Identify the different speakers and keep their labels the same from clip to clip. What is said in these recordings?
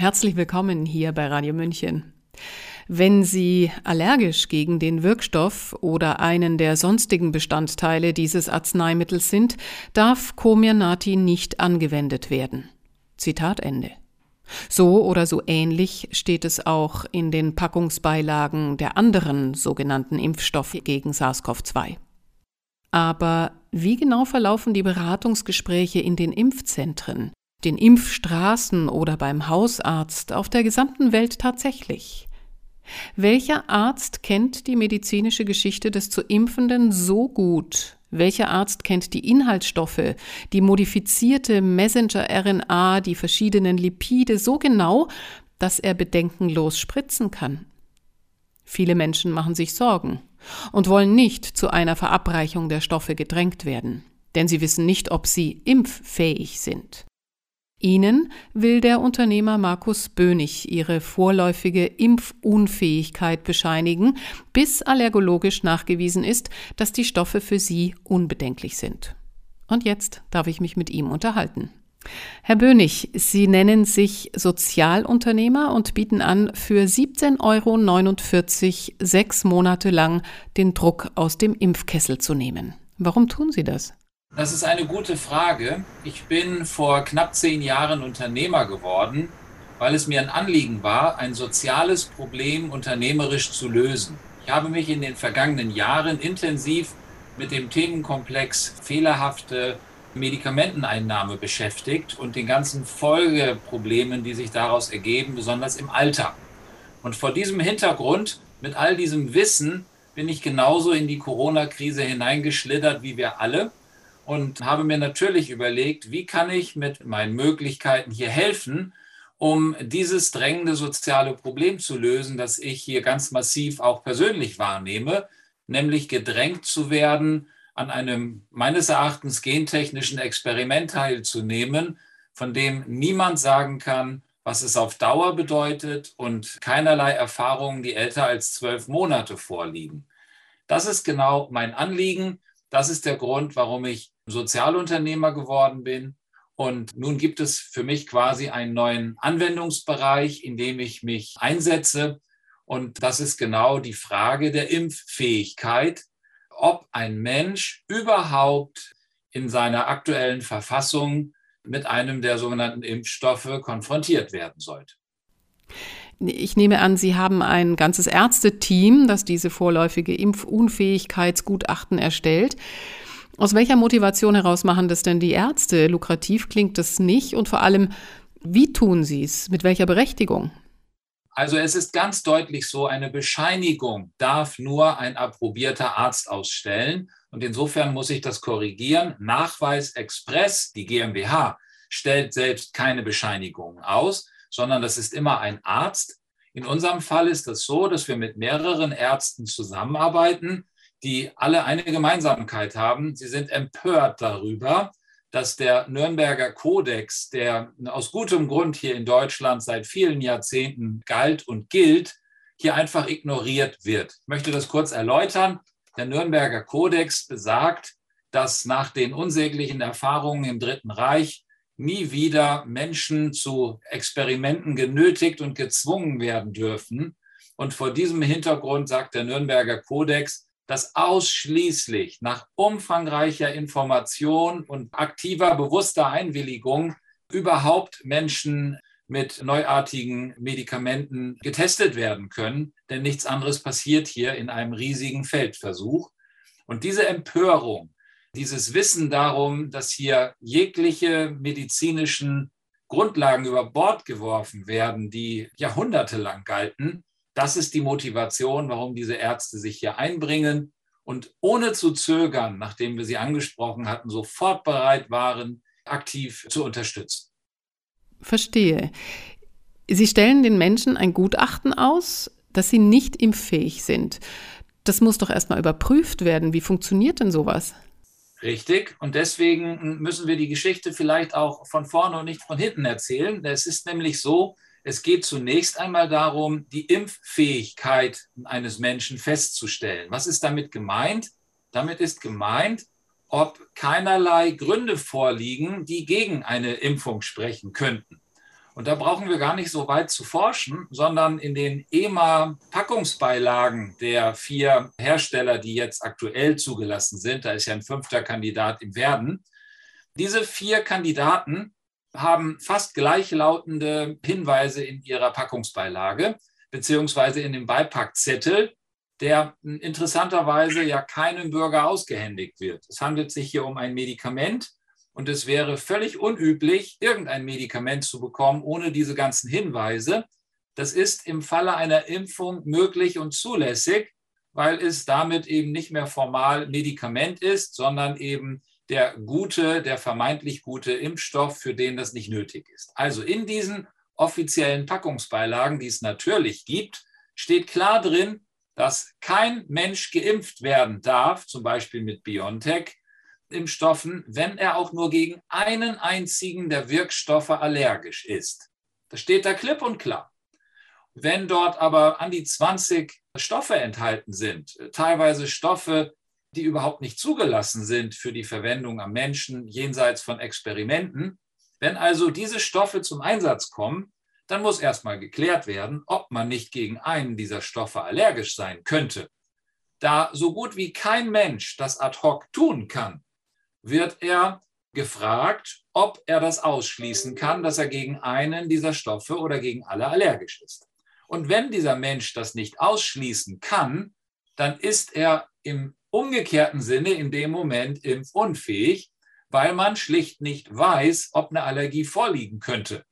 Speaker 1: Herzlich willkommen hier bei Radio München. Wenn Sie allergisch gegen den Wirkstoff oder einen der sonstigen Bestandteile dieses Arzneimittels sind, darf Comirnaty nicht angewendet werden. Zitat Ende. So oder so ähnlich steht es auch in den Packungsbeilagen der anderen sogenannten Impfstoffe gegen SARS-CoV-2. Aber wie genau verlaufen die Beratungsgespräche in den Impfzentren? Den Impfstraßen oder beim Hausarzt auf der gesamten Welt tatsächlich? Welcher Arzt kennt die medizinische Geschichte des zu Impfenden so gut? Welcher Arzt kennt die Inhaltsstoffe, die modifizierte Messenger-RNA, die verschiedenen Lipide so genau, dass er bedenkenlos spritzen kann? Viele Menschen machen sich Sorgen und wollen nicht zu einer Verabreichung der Stoffe gedrängt werden, denn sie wissen nicht, ob sie impffähig sind. Ihnen will der Unternehmer Markus Bönig ihre vorläufige Impfunfähigkeit bescheinigen, bis allergologisch nachgewiesen ist, dass die Stoffe für Sie unbedenklich sind. Und jetzt darf ich mich mit ihm unterhalten. Herr Bönig, Sie nennen sich Sozialunternehmer und bieten an, für 17,49 Euro sechs Monate lang den Druck aus dem Impfkessel zu nehmen. Warum tun Sie das?
Speaker 2: Das ist eine gute Frage. Ich bin vor knapp zehn Jahren Unternehmer geworden, weil es mir ein Anliegen war, ein soziales Problem unternehmerisch zu lösen. Ich habe mich in den vergangenen Jahren intensiv mit dem Themenkomplex fehlerhafte Medikamenteneinnahme beschäftigt und den ganzen Folgeproblemen, die sich daraus ergeben, besonders im Alter. Und vor diesem Hintergrund, mit all diesem Wissen, bin ich genauso in die Corona-Krise hineingeschlittert wie wir alle und habe mir natürlich überlegt, wie kann ich mit meinen Möglichkeiten hier helfen, um dieses drängende soziale Problem zu lösen, das ich hier ganz massiv auch persönlich wahrnehme, nämlich gedrängt zu werden, an einem meines Erachtens gentechnischen Experiment teilzunehmen, von dem niemand sagen kann, was es auf Dauer bedeutet und keinerlei Erfahrungen, die älter als zwölf Monate vorliegen. Das ist genau mein Anliegen. Das ist der Grund, warum ich Sozialunternehmer geworden bin. Und nun gibt es für mich quasi einen neuen Anwendungsbereich, in dem ich mich einsetze. Und das ist genau die Frage der Impffähigkeit, ob ein Mensch überhaupt in seiner aktuellen Verfassung mit einem der sogenannten Impfstoffe konfrontiert werden sollte.
Speaker 1: Ich nehme an, Sie haben ein ganzes Ärzteteam, das diese vorläufige Impfunfähigkeitsgutachten erstellt. Aus welcher Motivation heraus machen das denn die Ärzte? Lukrativ klingt das nicht und vor allem, wie tun sie es? Mit welcher Berechtigung?
Speaker 2: Also es ist ganz deutlich so, eine Bescheinigung darf nur ein approbierter Arzt ausstellen. Und insofern muss ich das korrigieren. Nachweis Express, die GmbH, stellt selbst keine Bescheinigung aus, sondern das ist immer ein Arzt. In unserem Fall ist es das so, dass wir mit mehreren Ärzten zusammenarbeiten die alle eine Gemeinsamkeit haben. Sie sind empört darüber, dass der Nürnberger Kodex, der aus gutem Grund hier in Deutschland seit vielen Jahrzehnten galt und gilt, hier einfach ignoriert wird. Ich möchte das kurz erläutern. Der Nürnberger Kodex besagt, dass nach den unsäglichen Erfahrungen im Dritten Reich nie wieder Menschen zu Experimenten genötigt und gezwungen werden dürfen. Und vor diesem Hintergrund sagt der Nürnberger Kodex, dass ausschließlich nach umfangreicher Information und aktiver, bewusster Einwilligung überhaupt Menschen mit neuartigen Medikamenten getestet werden können, denn nichts anderes passiert hier in einem riesigen Feldversuch. Und diese Empörung, dieses Wissen darum, dass hier jegliche medizinischen Grundlagen über Bord geworfen werden, die jahrhundertelang galten, das ist die Motivation, warum diese Ärzte sich hier einbringen und ohne zu zögern, nachdem wir sie angesprochen hatten, sofort bereit waren, aktiv zu unterstützen.
Speaker 1: Verstehe. Sie stellen den Menschen ein Gutachten aus, dass sie nicht impffähig sind. Das muss doch erstmal überprüft werden. Wie funktioniert denn sowas?
Speaker 2: Richtig. Und deswegen müssen wir die Geschichte vielleicht auch von vorne und nicht von hinten erzählen. Es ist nämlich so, es geht zunächst einmal darum, die Impffähigkeit eines Menschen festzustellen. Was ist damit gemeint? Damit ist gemeint, ob keinerlei Gründe vorliegen, die gegen eine Impfung sprechen könnten. Und da brauchen wir gar nicht so weit zu forschen, sondern in den EMA-Packungsbeilagen der vier Hersteller, die jetzt aktuell zugelassen sind, da ist ja ein fünfter Kandidat im Werden, diese vier Kandidaten haben fast gleichlautende Hinweise in ihrer Packungsbeilage, beziehungsweise in dem Beipackzettel, der interessanterweise ja keinem Bürger ausgehändigt wird. Es handelt sich hier um ein Medikament, und es wäre völlig unüblich, irgendein Medikament zu bekommen ohne diese ganzen Hinweise. Das ist im Falle einer Impfung möglich und zulässig, weil es damit eben nicht mehr formal Medikament ist, sondern eben der gute, der vermeintlich gute Impfstoff, für den das nicht nötig ist. Also in diesen offiziellen Packungsbeilagen, die es natürlich gibt, steht klar drin, dass kein Mensch geimpft werden darf, zum Beispiel mit BioNTech, Impfstoffen, wenn er auch nur gegen einen einzigen der Wirkstoffe allergisch ist. Das steht da klipp und klar. Wenn dort aber an die 20 Stoffe enthalten sind, teilweise Stoffe, die überhaupt nicht zugelassen sind für die Verwendung am Menschen jenseits von Experimenten, wenn also diese Stoffe zum Einsatz kommen, dann muss erstmal geklärt werden, ob man nicht gegen einen dieser Stoffe allergisch sein könnte. Da so gut wie kein Mensch das ad hoc tun kann, wird er gefragt, ob er das ausschließen kann, dass er gegen einen dieser Stoffe oder gegen alle allergisch ist. Und wenn dieser Mensch das nicht ausschließen kann, dann ist er im umgekehrten Sinne in dem Moment impfunfähig, weil man schlicht nicht weiß, ob eine Allergie vorliegen könnte.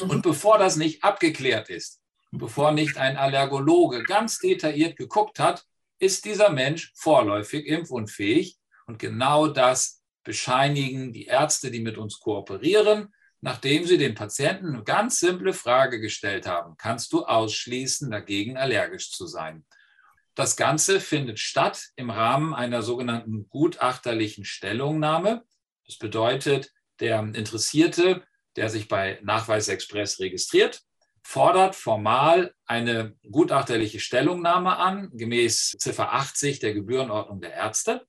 Speaker 2: Mhm. Und bevor das nicht abgeklärt ist, bevor nicht ein Allergologe ganz detailliert geguckt hat, ist dieser Mensch vorläufig impfunfähig. Und genau das bescheinigen die Ärzte, die mit uns kooperieren, nachdem sie den Patienten eine ganz simple Frage gestellt haben. Kannst du ausschließen, dagegen allergisch zu sein? Das Ganze findet statt im Rahmen einer sogenannten gutachterlichen Stellungnahme. Das bedeutet, der Interessierte, der sich bei Nachweisexpress registriert, fordert formal eine gutachterliche Stellungnahme an, gemäß Ziffer 80 der Gebührenordnung der Ärzte.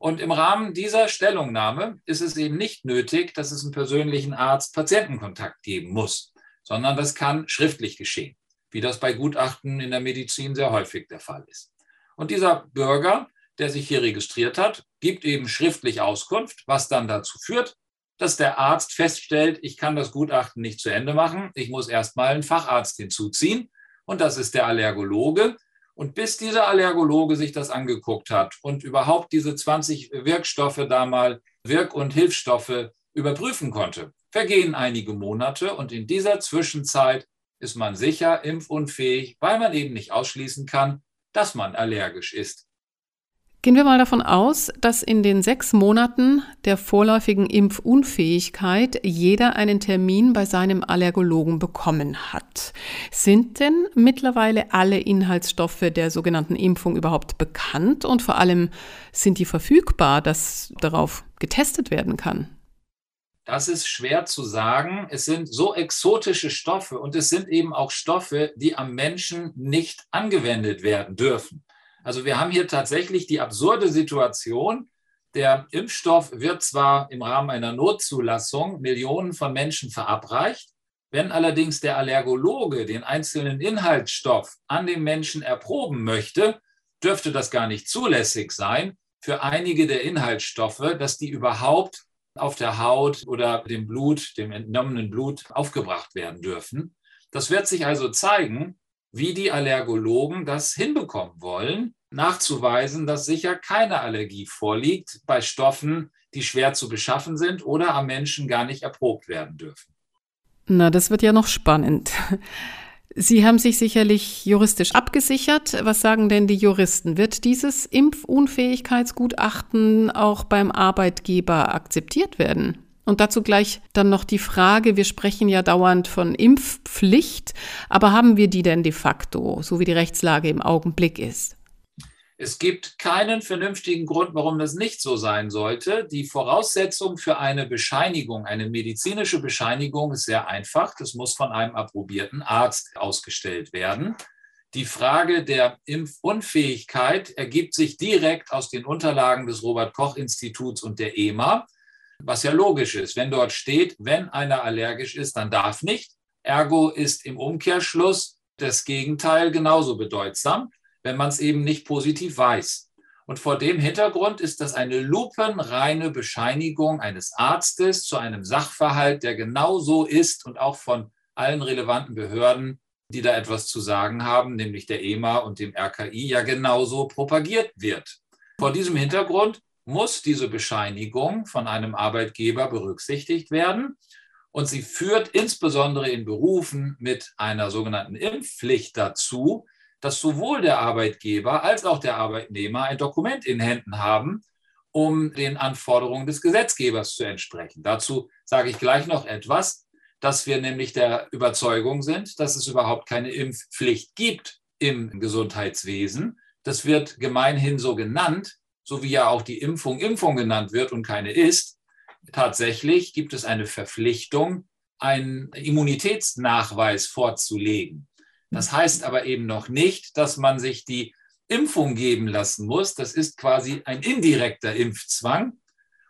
Speaker 2: Und im Rahmen dieser Stellungnahme ist es eben nicht nötig, dass es einen persönlichen Arzt-Patientenkontakt geben muss, sondern das kann schriftlich geschehen, wie das bei Gutachten in der Medizin sehr häufig der Fall ist. Und dieser Bürger, der sich hier registriert hat, gibt eben schriftlich Auskunft, was dann dazu führt, dass der Arzt feststellt, ich kann das Gutachten nicht zu Ende machen, ich muss erstmal einen Facharzt hinzuziehen. Und das ist der Allergologe, und bis dieser Allergologe sich das angeguckt hat und überhaupt diese 20 Wirkstoffe da mal Wirk- und Hilfsstoffe überprüfen konnte, vergehen einige Monate und in dieser Zwischenzeit ist man sicher impfunfähig, weil man eben nicht ausschließen kann, dass man allergisch ist.
Speaker 1: Gehen wir mal davon aus, dass in den sechs Monaten der vorläufigen Impfunfähigkeit jeder einen Termin bei seinem Allergologen bekommen hat. Sind denn mittlerweile alle Inhaltsstoffe der sogenannten Impfung überhaupt bekannt und vor allem sind die verfügbar, dass darauf getestet werden kann?
Speaker 2: Das ist schwer zu sagen. Es sind so exotische Stoffe und es sind eben auch Stoffe, die am Menschen nicht angewendet werden dürfen. Also wir haben hier tatsächlich die absurde Situation, der Impfstoff wird zwar im Rahmen einer Notzulassung Millionen von Menschen verabreicht, wenn allerdings der Allergologe den einzelnen Inhaltsstoff an dem Menschen erproben möchte, dürfte das gar nicht zulässig sein für einige der Inhaltsstoffe, dass die überhaupt auf der Haut oder dem Blut, dem entnommenen Blut aufgebracht werden dürfen. Das wird sich also zeigen, wie die Allergologen das hinbekommen wollen, nachzuweisen, dass sicher keine Allergie vorliegt bei Stoffen, die schwer zu beschaffen sind oder am Menschen gar nicht erprobt werden dürfen.
Speaker 1: Na, das wird ja noch spannend. Sie haben sich sicherlich juristisch abgesichert. Was sagen denn die Juristen? Wird dieses Impfunfähigkeitsgutachten auch beim Arbeitgeber akzeptiert werden? Und dazu gleich dann noch die Frage, wir sprechen ja dauernd von Impfpflicht, aber haben wir die denn de facto, so wie die Rechtslage im Augenblick ist?
Speaker 2: Es gibt keinen vernünftigen Grund, warum das nicht so sein sollte. Die Voraussetzung für eine Bescheinigung, eine medizinische Bescheinigung ist sehr einfach. Das muss von einem approbierten Arzt ausgestellt werden. Die Frage der Impfunfähigkeit ergibt sich direkt aus den Unterlagen des Robert Koch Instituts und der EMA was ja logisch ist. Wenn dort steht, wenn einer allergisch ist, dann darf nicht, Ergo ist im Umkehrschluss das Gegenteil genauso bedeutsam, wenn man es eben nicht positiv weiß. Und vor dem Hintergrund ist das eine lupenreine Bescheinigung eines Arztes zu einem Sachverhalt, der genau so ist und auch von allen relevanten Behörden, die da etwas zu sagen haben, nämlich der EMA und dem RKI, ja genauso propagiert wird. Vor diesem Hintergrund muss diese Bescheinigung von einem Arbeitgeber berücksichtigt werden. Und sie führt insbesondere in Berufen mit einer sogenannten Impfpflicht dazu, dass sowohl der Arbeitgeber als auch der Arbeitnehmer ein Dokument in Händen haben, um den Anforderungen des Gesetzgebers zu entsprechen. Dazu sage ich gleich noch etwas, dass wir nämlich der Überzeugung sind, dass es überhaupt keine Impfpflicht gibt im Gesundheitswesen. Das wird gemeinhin so genannt, so wie ja auch die Impfung Impfung genannt wird und keine ist tatsächlich gibt es eine Verpflichtung, einen Immunitätsnachweis vorzulegen. Das heißt aber eben noch nicht, dass man sich die Impfung geben lassen muss. Das ist quasi ein indirekter Impfzwang.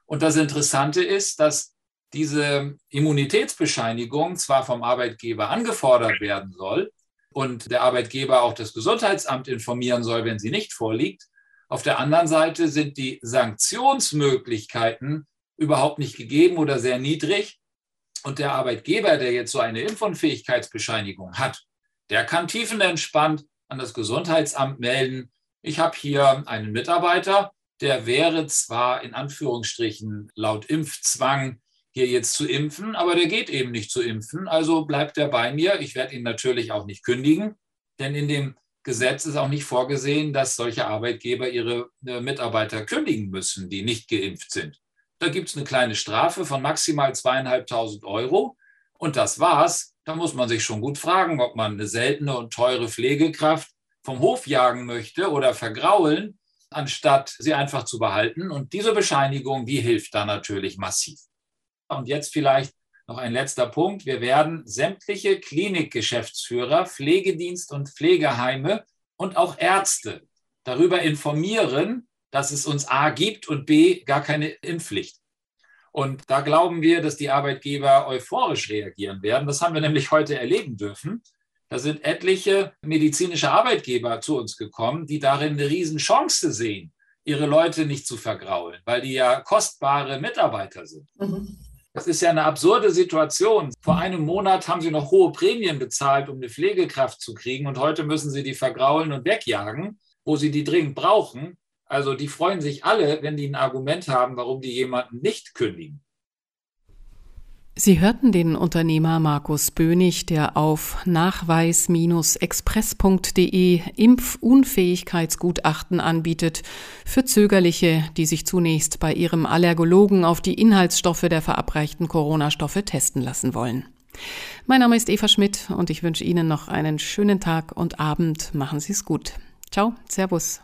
Speaker 2: Und das Interessante ist, dass diese Immunitätsbescheinigung zwar vom Arbeitgeber angefordert werden soll und der Arbeitgeber auch das Gesundheitsamt informieren soll, wenn sie nicht vorliegt. Auf der anderen Seite sind die Sanktionsmöglichkeiten überhaupt nicht gegeben oder sehr niedrig. Und der Arbeitgeber, der jetzt so eine Impfunfähigkeitsbescheinigung hat, der kann tiefenentspannt an das Gesundheitsamt melden, ich habe hier einen Mitarbeiter, der wäre zwar in Anführungsstrichen laut Impfzwang hier jetzt zu impfen, aber der geht eben nicht zu impfen, also bleibt er bei mir. Ich werde ihn natürlich auch nicht kündigen, denn in dem Gesetz ist auch nicht vorgesehen, dass solche Arbeitgeber ihre äh, Mitarbeiter kündigen müssen, die nicht geimpft sind. Da gibt es eine kleine Strafe von maximal zweieinhalbtausend Euro. Und das war's. Da muss man sich schon gut fragen, ob man eine seltene und teure Pflegekraft vom Hof jagen möchte oder vergraulen, anstatt sie einfach zu behalten. Und diese Bescheinigung, die hilft da natürlich massiv. Und jetzt vielleicht noch ein letzter Punkt. Wir werden sämtliche Klinikgeschäftsführer, Pflegedienst und Pflegeheime und auch Ärzte darüber informieren, dass es uns A gibt und B gar keine Impfpflicht. Und da glauben wir, dass die Arbeitgeber euphorisch reagieren werden. Das haben wir nämlich heute erleben dürfen. Da sind etliche medizinische Arbeitgeber zu uns gekommen, die darin eine Riesenchance sehen, ihre Leute nicht zu vergraulen, weil die ja kostbare Mitarbeiter sind. Mhm. Das ist ja eine absurde Situation. Vor einem Monat haben sie noch hohe Prämien bezahlt, um eine Pflegekraft zu kriegen und heute müssen sie die vergraulen und wegjagen, wo sie die dringend brauchen. Also die freuen sich alle, wenn die ein Argument haben, warum die jemanden nicht kündigen.
Speaker 1: Sie hörten den Unternehmer Markus Bönig, der auf nachweis-express.de Impfunfähigkeitsgutachten anbietet für Zögerliche, die sich zunächst bei ihrem Allergologen auf die Inhaltsstoffe der verabreichten Corona-Stoffe testen lassen wollen. Mein Name ist Eva Schmidt und ich wünsche Ihnen noch einen schönen Tag und Abend. Machen Sie es gut. Ciao, Servus.